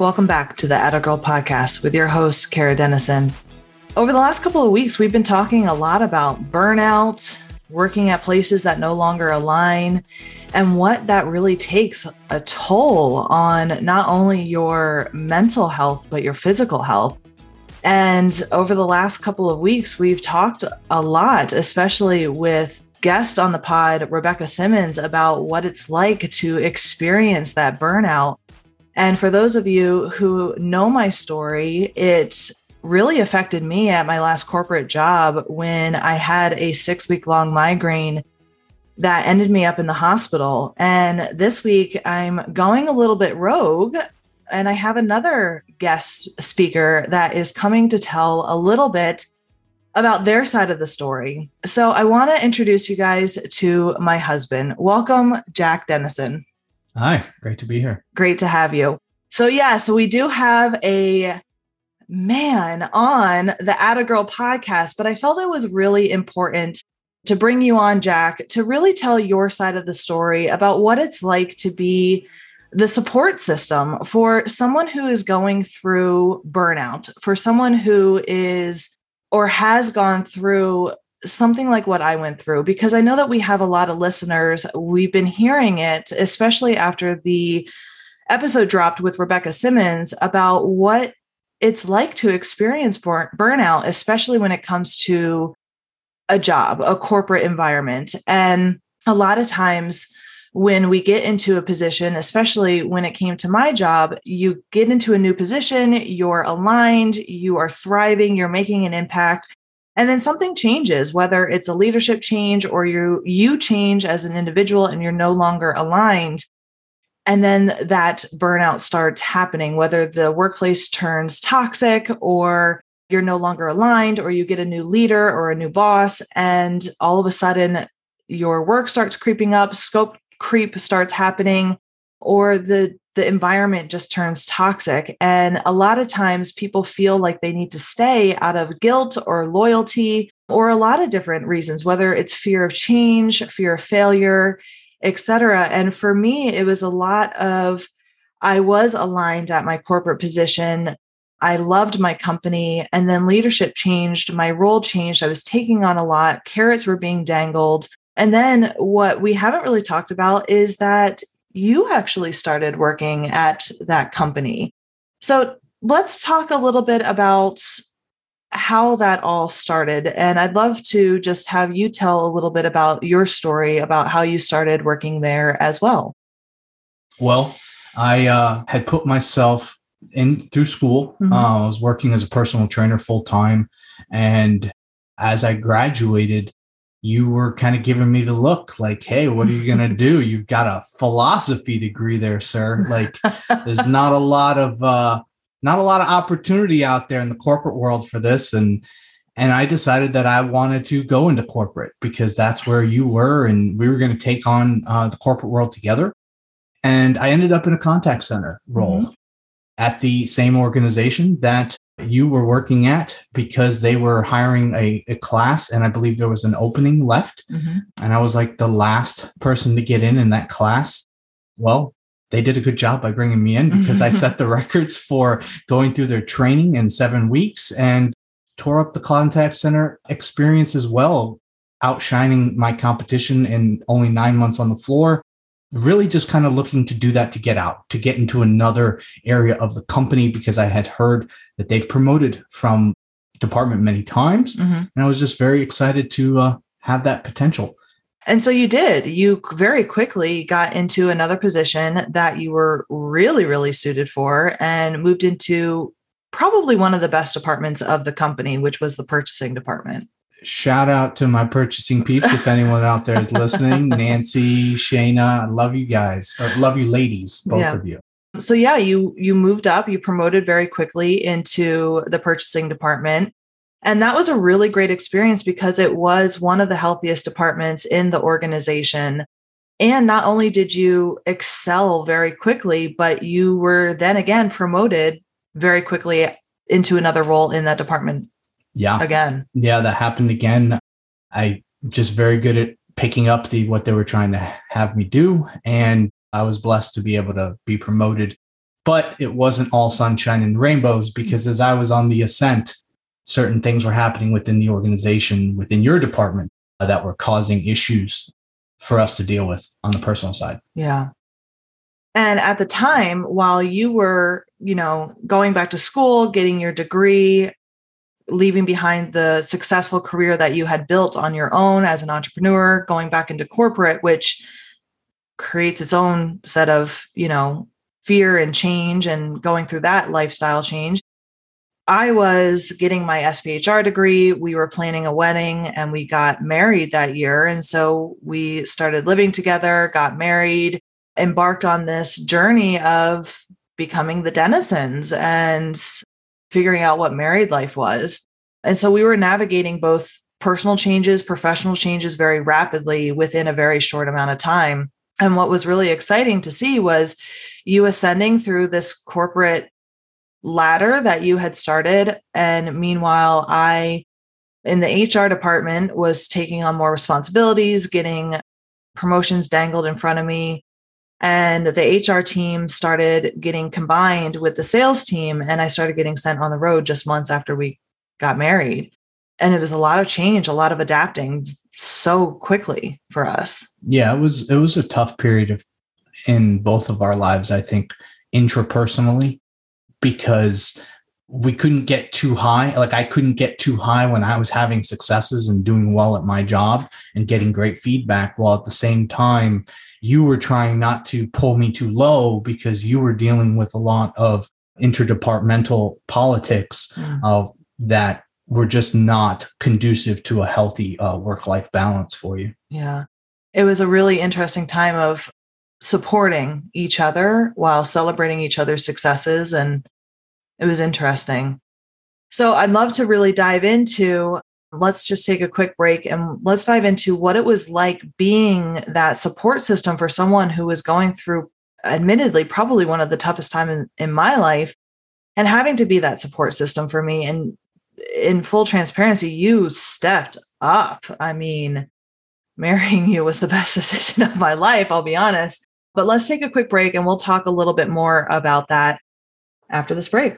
Welcome back to the Atta Girl podcast with your host, Kara Dennison. Over the last couple of weeks, we've been talking a lot about burnout, working at places that no longer align, and what that really takes a toll on not only your mental health, but your physical health. And over the last couple of weeks, we've talked a lot, especially with guest on the pod, Rebecca Simmons, about what it's like to experience that burnout. And for those of you who know my story, it really affected me at my last corporate job when I had a six week long migraine that ended me up in the hospital. And this week, I'm going a little bit rogue and I have another guest speaker that is coming to tell a little bit about their side of the story. So I want to introduce you guys to my husband. Welcome, Jack Dennison. Hi, great to be here. Great to have you. So, yeah, so we do have a man on the Atta Girl podcast, but I felt it was really important to bring you on, Jack, to really tell your side of the story about what it's like to be the support system for someone who is going through burnout, for someone who is or has gone through something like what I went through, because I know that we have a lot of listeners. We've been hearing it, especially after the episode dropped with Rebecca Simmons about what it's like to experience burnout, especially when it comes to a job, a corporate environment. And a lot of times, when we get into a position, especially when it came to my job, you get into a new position, you're aligned, you are thriving, you're making an impact. And then something changes, whether it's a leadership change or you you change as an individual and you're no longer aligned. And then that burnout starts happening, whether the workplace turns toxic or you're no longer aligned or you get a new leader or a new boss and all of a sudden your work starts creeping up scope creep starts happening or the the environment just turns toxic and a lot of times people feel like they need to stay out of guilt or loyalty or a lot of different reasons whether it's fear of change fear of failure etc and for me it was a lot of i was aligned at my corporate position I loved my company. And then leadership changed, my role changed. I was taking on a lot, carrots were being dangled. And then what we haven't really talked about is that you actually started working at that company. So let's talk a little bit about how that all started. And I'd love to just have you tell a little bit about your story about how you started working there as well. Well, I uh, had put myself in through school. Mm-hmm. Uh, I was working as a personal trainer full time. And as I graduated, you were kind of giving me the look like, hey, what are you going to do? You've got a philosophy degree there, sir. Like, there's not a lot of, uh, not a lot of opportunity out there in the corporate world for this. And, and I decided that I wanted to go into corporate because that's where you were, and we were going to take on uh, the corporate world together. And I ended up in a contact center role mm-hmm. at the same organization that you were working at because they were hiring a, a class and i believe there was an opening left. Mm-hmm. and i was like the last person to get in in that class. Well they did a good job by bringing me in because i set the records for going through their training in seven weeks and tore up the contact center experience as well outshining my competition in only nine months on the floor really just kind of looking to do that to get out, to get into another area of the company because I had heard that they've promoted from department many times. Mm-hmm. And I was just very excited to uh, have that potential. And so you did. You very quickly got into another position that you were really, really suited for and moved into probably one of the best departments of the company, which was the purchasing department shout out to my purchasing peeps if anyone out there is listening. Nancy shayna i love you guys or love you ladies both yeah. of you. So yeah you you moved up you promoted very quickly into the purchasing department. And that was a really great experience because it was one of the healthiest departments in the organization. And not only did you excel very quickly but you were then again promoted very quickly into another role in that department yeah. Again. Yeah, that happened again. I just very good at picking up the what they were trying to have me do. And I was blessed to be able to be promoted But it wasn't all sunshine and rainbows because as I was on the ascent, certain things were happening within the organization, within your department, uh, that were causing issues for us to deal with on the personal side. Yeah. And at the time, while you were, you know, going back to school, getting your degree, leaving behind the successful career that you had built on your own as an entrepreneur, going back into corporate, which creates its own set of, you know, fear and change and going through that lifestyle change. I was getting my SPHR degree. We were planning a wedding and we got married that year. And so we started living together, got married, embarked on this journey of becoming the Dennisons and figuring out what married life was. And so we were navigating both personal changes, professional changes very rapidly within a very short amount of time. And what was really exciting to see was you ascending through this corporate ladder that you had started. And meanwhile, I, in the HR department, was taking on more responsibilities, getting promotions dangled in front of me. And the HR team started getting combined with the sales team. And I started getting sent on the road just months after we got married. And it was a lot of change, a lot of adapting so quickly for us. Yeah, it was it was a tough period of in both of our lives, I think, intrapersonally, because we couldn't get too high. Like I couldn't get too high when I was having successes and doing well at my job and getting great feedback, while at the same time you were trying not to pull me too low because you were dealing with a lot of interdepartmental politics mm. of that were just not conducive to a healthy uh, work life balance for you. Yeah. It was a really interesting time of supporting each other while celebrating each other's successes. And it was interesting. So I'd love to really dive into. Let's just take a quick break and let's dive into what it was like being that support system for someone who was going through, admittedly, probably one of the toughest time in, in my life and having to be that support system for me and in full transparency, you stepped up. I mean, marrying you was the best decision of my life, I'll be honest. But let's take a quick break and we'll talk a little bit more about that after this break.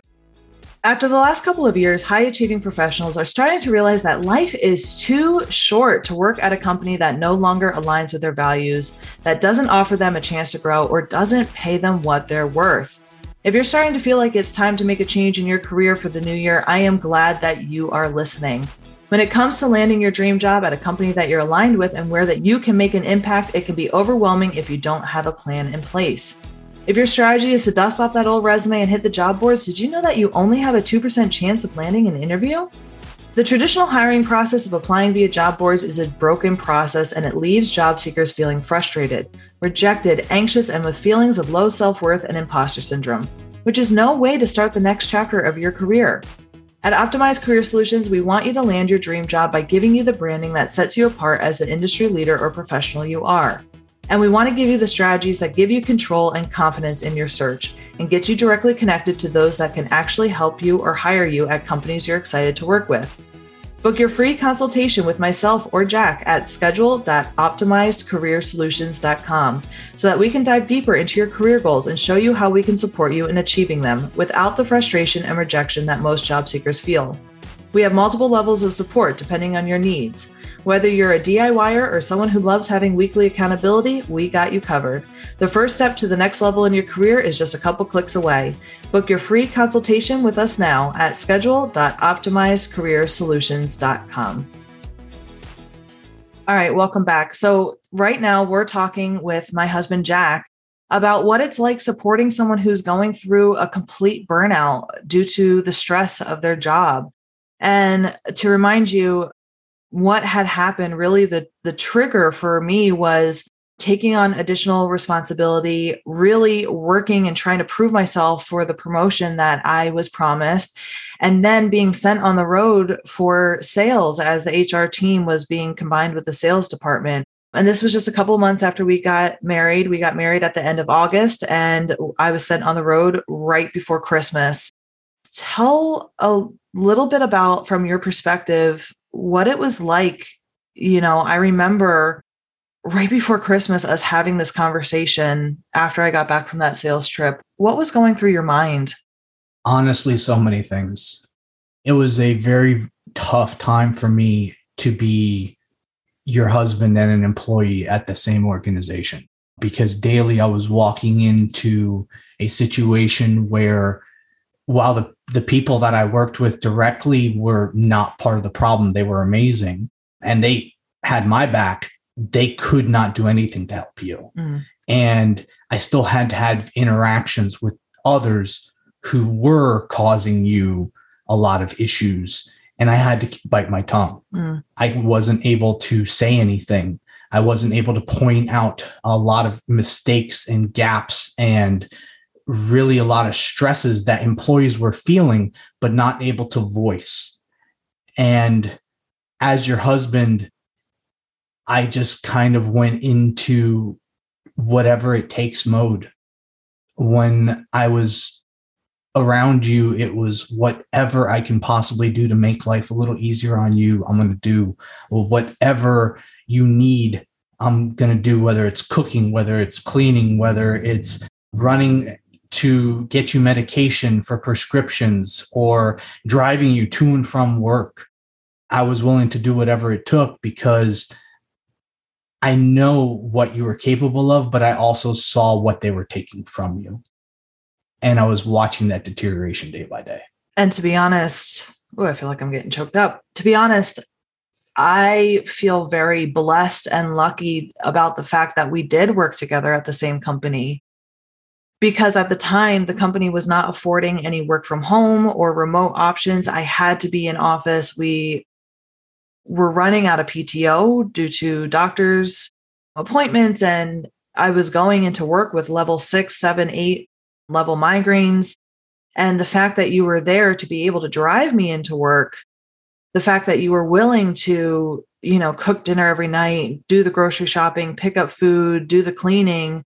After the last couple of years, high achieving professionals are starting to realize that life is too short to work at a company that no longer aligns with their values, that doesn't offer them a chance to grow, or doesn't pay them what they're worth. If you're starting to feel like it's time to make a change in your career for the new year, I am glad that you are listening. When it comes to landing your dream job at a company that you're aligned with and where that you can make an impact, it can be overwhelming if you don't have a plan in place. If your strategy is to dust off that old resume and hit the job boards, did you know that you only have a 2% chance of landing an interview? The traditional hiring process of applying via job boards is a broken process and it leaves job seekers feeling frustrated, rejected, anxious, and with feelings of low self worth and imposter syndrome, which is no way to start the next chapter of your career. At Optimized Career Solutions, we want you to land your dream job by giving you the branding that sets you apart as the industry leader or professional you are. And we want to give you the strategies that give you control and confidence in your search and get you directly connected to those that can actually help you or hire you at companies you're excited to work with. Book your free consultation with myself or Jack at schedule.optimizedcareersolutions.com so that we can dive deeper into your career goals and show you how we can support you in achieving them without the frustration and rejection that most job seekers feel. We have multiple levels of support depending on your needs. Whether you're a DIYer or someone who loves having weekly accountability, we got you covered. The first step to the next level in your career is just a couple clicks away. Book your free consultation with us now at schedule.optimizedcareersolutions.com. All right, welcome back. So, right now we're talking with my husband, Jack, about what it's like supporting someone who's going through a complete burnout due to the stress of their job. And to remind you, what had happened really the the trigger for me was taking on additional responsibility really working and trying to prove myself for the promotion that I was promised and then being sent on the road for sales as the HR team was being combined with the sales department. And this was just a couple months after we got married. We got married at the end of August and I was sent on the road right before Christmas. Tell a little bit about from your perspective what it was like. You know, I remember right before Christmas, us having this conversation after I got back from that sales trip, what was going through your mind? Honestly, so many things. It was a very tough time for me to be your husband and an employee at the same organization because daily I was walking into a situation where while the, the people that I worked with directly were not part of the problem, they were amazing and they had my back, they could not do anything to help you. Mm. And I still had to have interactions with others who were causing you a lot of issues and I had to bite my tongue. Mm. I wasn't able to say anything. I wasn't able to point out a lot of mistakes and gaps and really a lot of stresses that employees were feeling, but not able to voice. And as your husband, I just kind of went into whatever it takes mode. When I was around you, it was whatever I can possibly do to make life a little easier on you, I'm going to do. Whatever you need, I'm going to do, whether it's cooking, whether it's cleaning, whether it's running to get you medication for prescriptions or driving you to and from work. I was willing to do whatever it took because I know what you were capable of, but I also saw what they were taking from you and I was watching that deterioration day by day. And to be honest, oh, I feel like I'm getting choked up. To be honest, I feel very blessed and lucky about the fact that we did work together at the same company. Because at the time, the company was not affording any work from home or remote options. I had to be in office. We were running out of PTO due to doctors' appointments. And I was going into work with level six, seven, eight level migraines. And the fact that you were there to be able to drive me into work, the fact that you were willing to, you know, cook dinner every night, do the grocery shopping, pick up food, do the cleaning,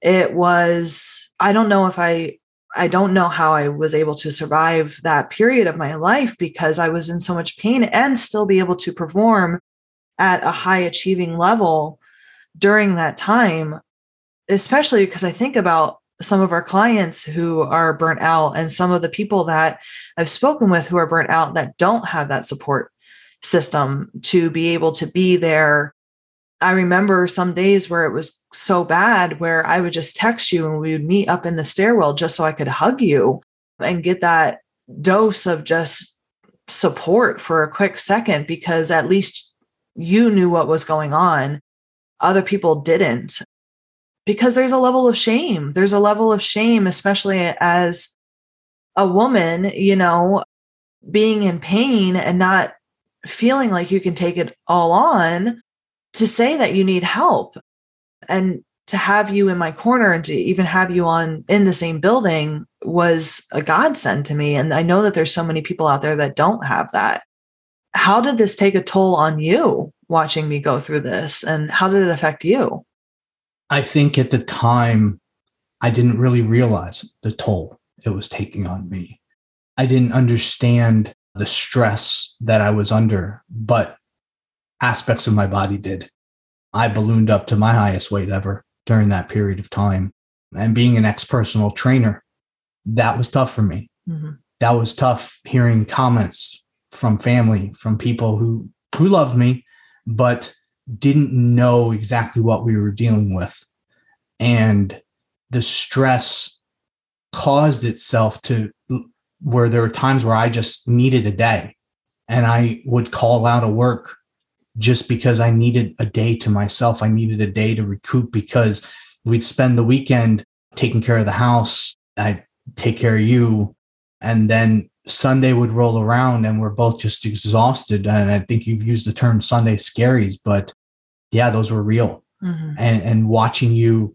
it was, I don't know if I, I don't know how I was able to survive that period of my life because I was in so much pain and still be able to perform at a high achieving level during that time, especially because I think about some of our clients who are burnt out and some of the people that I've spoken with who are burnt out that don't have that support system to be able to be there. I remember some days where it was so bad where I would just text you and we would meet up in the stairwell just so I could hug you and get that dose of just support for a quick second because at least you knew what was going on. Other people didn't because there's a level of shame. There's a level of shame, especially as a woman, you know, being in pain and not feeling like you can take it all on to say that you need help and to have you in my corner and to even have you on in the same building was a godsend to me. And i know that there's so many people out there that don't have that. How did this take a toll on you watching me go through this? And how did it affect you? I think at the time, I didn't really realize the toll it was taking on me. I didn't understand the stress that I was under, but aspects of my body did. I ballooned up to my highest weight ever during that period of time. And being an ex personal trainer, that was tough for me. Mm-hmm. That was tough hearing comments from family, from people who, who loved me, but didn't know exactly what we were dealing with. And the stress caused itself to where there were times where I just needed a day and I would call out of work just because I needed a day to myself. I needed a day to recoup because we'd spend the weekend taking care of the house. I take care of you. And then Sunday would roll around and we're both just exhausted. And I think you've used the term Sunday scaries, but yeah, those were real. Mm-hmm. And, and watching you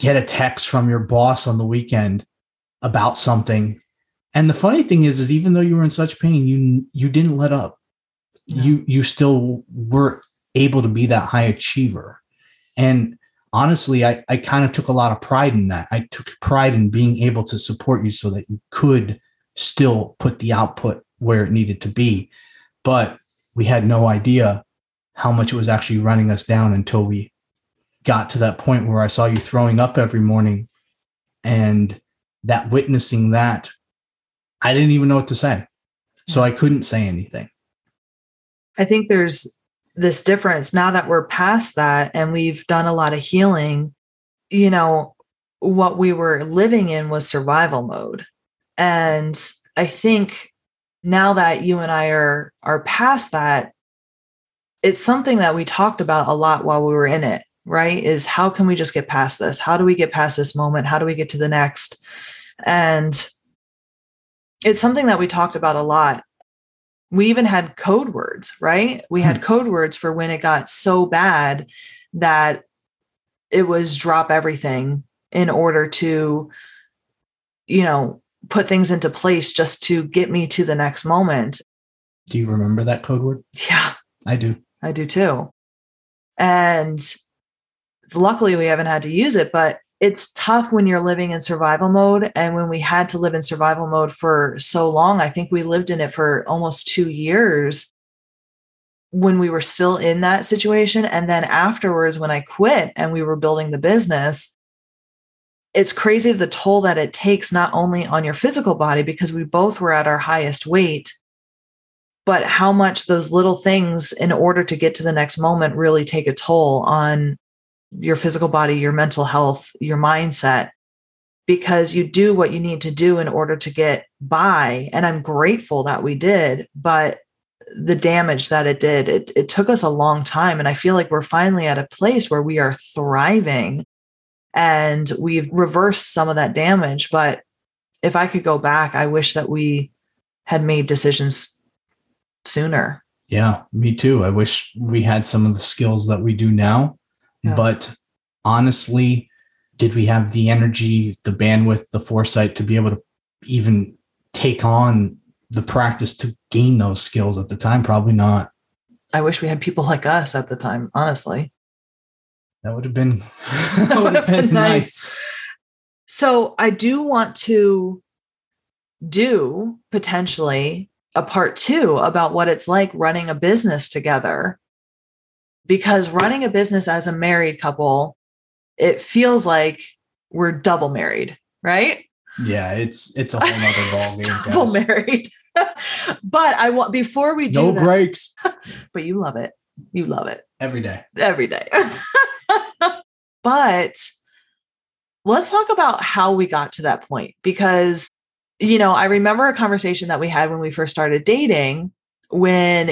get a text from your boss on the weekend about something. And the funny thing is, is even though you were in such pain, you you didn't let up. Yeah. You you still were able to be that high achiever. And honestly, I, I kind of took a lot of pride in that. I took pride in being able to support you so that you could still put the output where it needed to be. But we had no idea how much it was actually running us down until we got to that point where I saw you throwing up every morning and that witnessing that, I didn't even know what to say. So I couldn't say anything. I think there's this difference now that we're past that and we've done a lot of healing. You know, what we were living in was survival mode. And I think now that you and I are are past that, it's something that we talked about a lot while we were in it, right? Is how can we just get past this? How do we get past this moment? How do we get to the next? And it's something that we talked about a lot. We even had code words, right? We had hmm. code words for when it got so bad that it was drop everything in order to, you know, put things into place just to get me to the next moment. Do you remember that code word? Yeah. I do. I do too. And luckily we haven't had to use it, but it's tough when you're living in survival mode. And when we had to live in survival mode for so long, I think we lived in it for almost two years when we were still in that situation. And then afterwards, when I quit and we were building the business, it's crazy the toll that it takes not only on your physical body, because we both were at our highest weight, but how much those little things in order to get to the next moment really take a toll on your physical body, your mental health, your mindset, because you do what you need to do in order to get by. And I'm grateful that we did, but the damage that it did, it, it took us a long time. And I feel like we're finally at a place where we are thriving and we've reversed some of that damage. But if I could go back, I wish that we had made decisions sooner. Yeah, me too. I wish we had some of the skills that we do now yeah. But honestly, did we have the energy, the bandwidth, the foresight to be able to even take on the practice to gain those skills at the time? Probably not. I wish we had people like us at the time, honestly. That would have been that would have been nice. So I do want to do potentially a part two about what it's like running a business together because running a business as a married couple, it feels like we're double married, right? Yeah, it's it's a whole other ball game. double married. but I want before we do no that, breaks. but you love it. You love it every day. Every day. but let's talk about how we got to that point because you know, I remember a conversation that we had when we first started dating when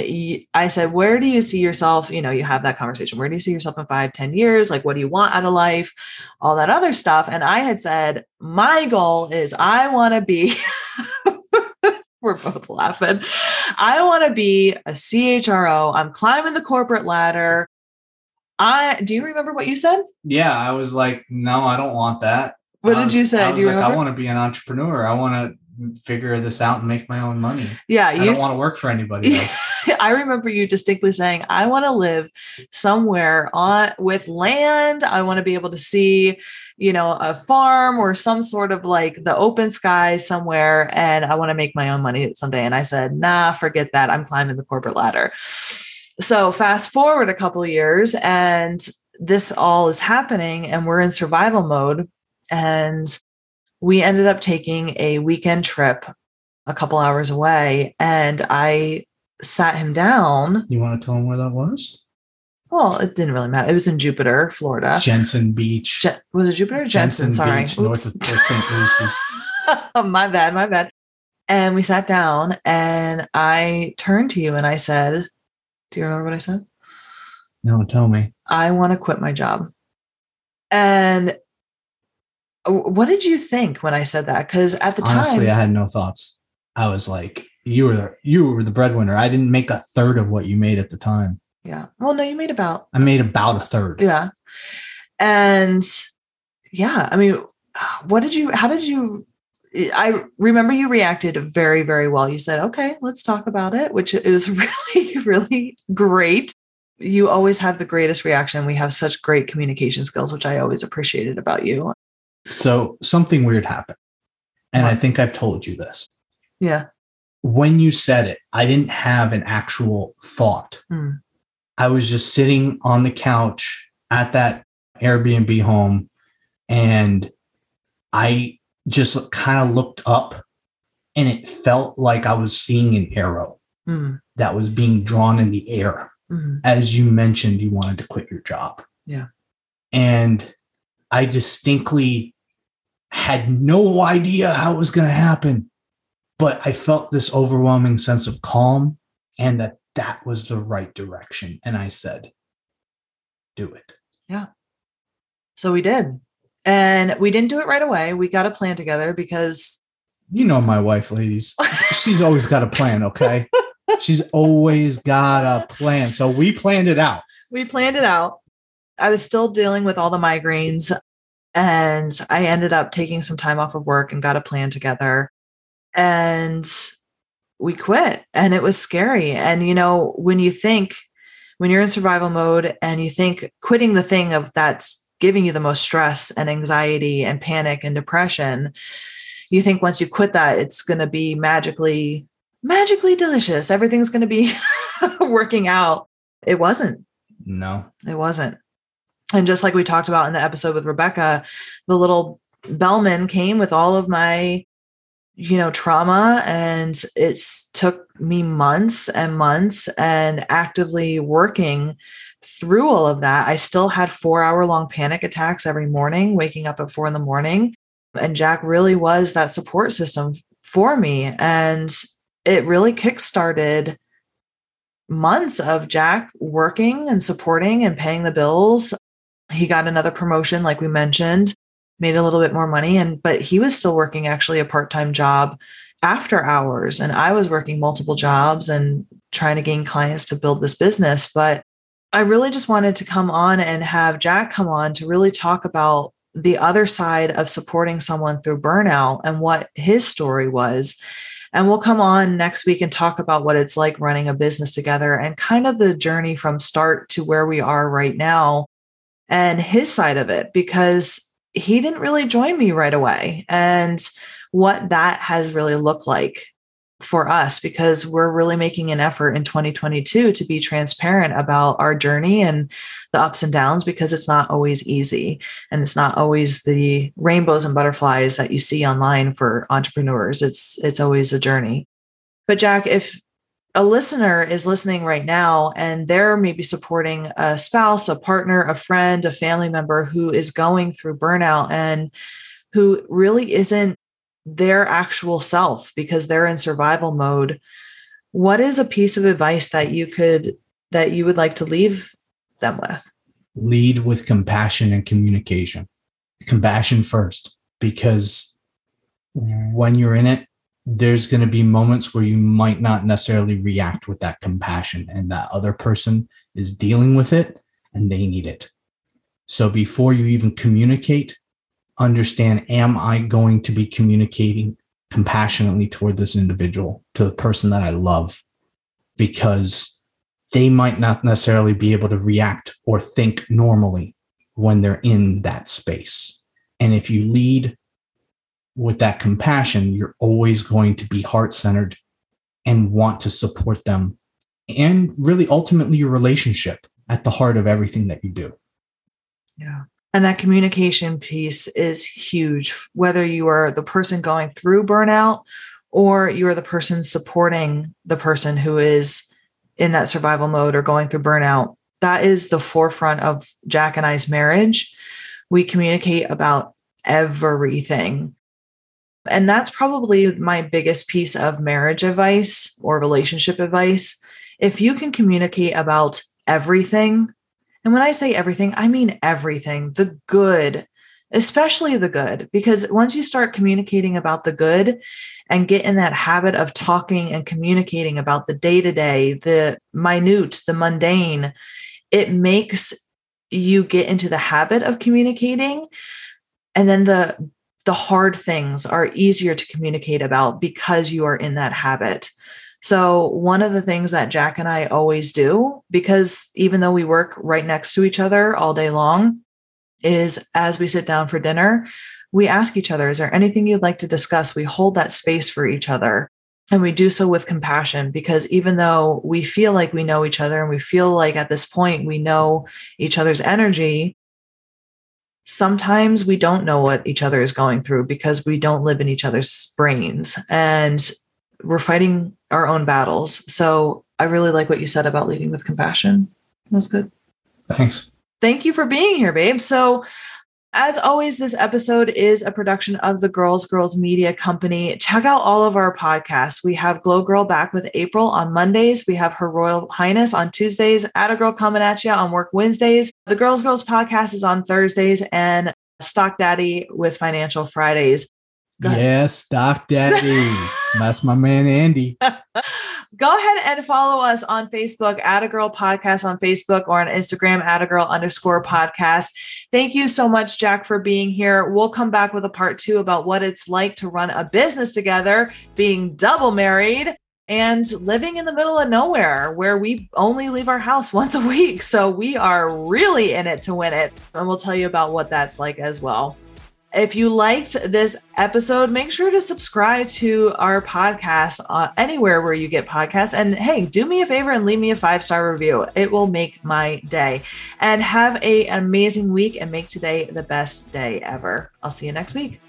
I said, Where do you see yourself? You know, you have that conversation. Where do you see yourself in five, ten years? Like, what do you want out of life? All that other stuff. And I had said, My goal is I want to be, we're both laughing. I want to be a CHRO. I'm climbing the corporate ladder. I do you remember what you said? Yeah, I was like, No, I don't want that. What did you say? I was like. I want to be an entrepreneur. I want to figure this out and make my own money. Yeah, I you don't want to work for anybody else. I remember you distinctly saying, "I want to live somewhere on with land. I want to be able to see, you know, a farm or some sort of like the open sky somewhere, and I want to make my own money someday." And I said, "Nah, forget that. I'm climbing the corporate ladder." So fast forward a couple years, and this all is happening, and we're in survival mode, and we ended up taking a weekend trip a couple hours away and I sat him down. You want to tell him where that was? Well, it didn't really matter. It was in Jupiter, Florida. Jensen Beach. Je- was it Jupiter? Jensen, Jensen sorry. Beach, north of St. Lucie. my bad, my bad. And we sat down and I turned to you and I said, Do you remember what I said? No, tell me. I want to quit my job. And what did you think when I said that? Because at the time, honestly, I had no thoughts. I was like, "You were you were the breadwinner. I didn't make a third of what you made at the time." Yeah. Well, no, you made about. I made about a third. Yeah. And yeah, I mean, what did you? How did you? I remember you reacted very, very well. You said, "Okay, let's talk about it," which is really, really great. You always have the greatest reaction. We have such great communication skills, which I always appreciated about you. So something weird happened. And I think I've told you this. Yeah. When you said it, I didn't have an actual thought. Mm. I was just sitting on the couch at that Airbnb home and I just kind of looked up and it felt like I was seeing an arrow mm. that was being drawn in the air. Mm-hmm. As you mentioned, you wanted to quit your job. Yeah. And I distinctly had no idea how it was going to happen, but I felt this overwhelming sense of calm and that that was the right direction. And I said, do it. Yeah. So we did. And we didn't do it right away. We got a plan together because you know my wife, ladies. She's always got a plan, okay? She's always got a plan. So we planned it out. We planned it out. I was still dealing with all the migraines and I ended up taking some time off of work and got a plan together. And we quit and it was scary. And you know, when you think when you're in survival mode and you think quitting the thing of that's giving you the most stress and anxiety and panic and depression, you think once you quit that, it's going to be magically, magically delicious. Everything's going to be working out. It wasn't. No, it wasn't. And just like we talked about in the episode with Rebecca, the little bellman came with all of my you know trauma and it took me months and months and actively working through all of that, I still had four hour long panic attacks every morning, waking up at four in the morning. And Jack really was that support system for me. And it really kickstarted months of Jack working and supporting and paying the bills. He got another promotion, like we mentioned, made a little bit more money. And, but he was still working actually a part time job after hours. And I was working multiple jobs and trying to gain clients to build this business. But I really just wanted to come on and have Jack come on to really talk about the other side of supporting someone through burnout and what his story was. And we'll come on next week and talk about what it's like running a business together and kind of the journey from start to where we are right now and his side of it, because he didn't really join me right away and what that has really looked like for us because we're really making an effort in 2022 to be transparent about our journey and the ups and downs because it's not always easy and it's not always the rainbows and butterflies that you see online for entrepreneurs. It's it's always a journey. But jack if a listener is listening right now and they're maybe supporting a spouse a partner a friend a family member who is going through burnout and who really isn't their actual self because they're in survival mode. What is a piece of advice that you could that you would like to leave them with? Lead with compassion and communication. Compassion first because when you're in it there's going to be moments where you might not necessarily react with that compassion and that other person is dealing with it and they need it so before you even communicate understand am I going to be communicating compassionately toward this individual, to the person that I love? Because they might not necessarily be able to react or think normally when they're in that space. And if you lead with that compassion, you're always going to be heart centered and want to support them and really ultimately your relationship at the heart of everything that you do. Yeah. And that communication piece is huge, whether you are the person going through burnout or you are the person supporting the person who is in that survival mode or going through burnout. That is the forefront of Jack and I's marriage. We communicate about everything. And that's probably my biggest piece of marriage advice or relationship advice. If you can communicate about everything, and when I say everything, I mean everything, the good, especially the good, because once you start communicating about the good and get in that habit of talking and communicating about the day to day, the minute, the mundane, it makes you get into the habit of communicating. And then the the hard things are easier to communicate about because you are in that habit. So, one of the things that Jack and I always do, because even though we work right next to each other all day long, is as we sit down for dinner, we ask each other, Is there anything you'd like to discuss? We hold that space for each other. And we do so with compassion because even though we feel like we know each other and we feel like at this point we know each other's energy, sometimes we don't know what each other is going through because we don't live in each other's brains and we're fighting our own battles. So I really like what you said about leading with compassion. That was good. Thanks. Thank you for being here, babe. So as always, this episode is a production of the Girls Girls Media Company. Check out all of our podcasts. We have Glow Girl back with April on Mondays. We have Her Royal Highness on Tuesdays. Atta Girl coming at you on Work Wednesdays. The Girls Girls podcast is on Thursdays, and Stock Daddy with Financial Fridays. Yes, Doc Daddy. That's my man Andy. Go ahead and follow us on Facebook, at a girl podcast on Facebook or on Instagram, at a girl underscore podcast. Thank you so much, Jack, for being here. We'll come back with a part two about what it's like to run a business together, being double married and living in the middle of nowhere where we only leave our house once a week. So we are really in it to win it. And we'll tell you about what that's like as well. If you liked this episode, make sure to subscribe to our podcast uh, anywhere where you get podcasts. And hey, do me a favor and leave me a five star review. It will make my day. And have a, an amazing week and make today the best day ever. I'll see you next week.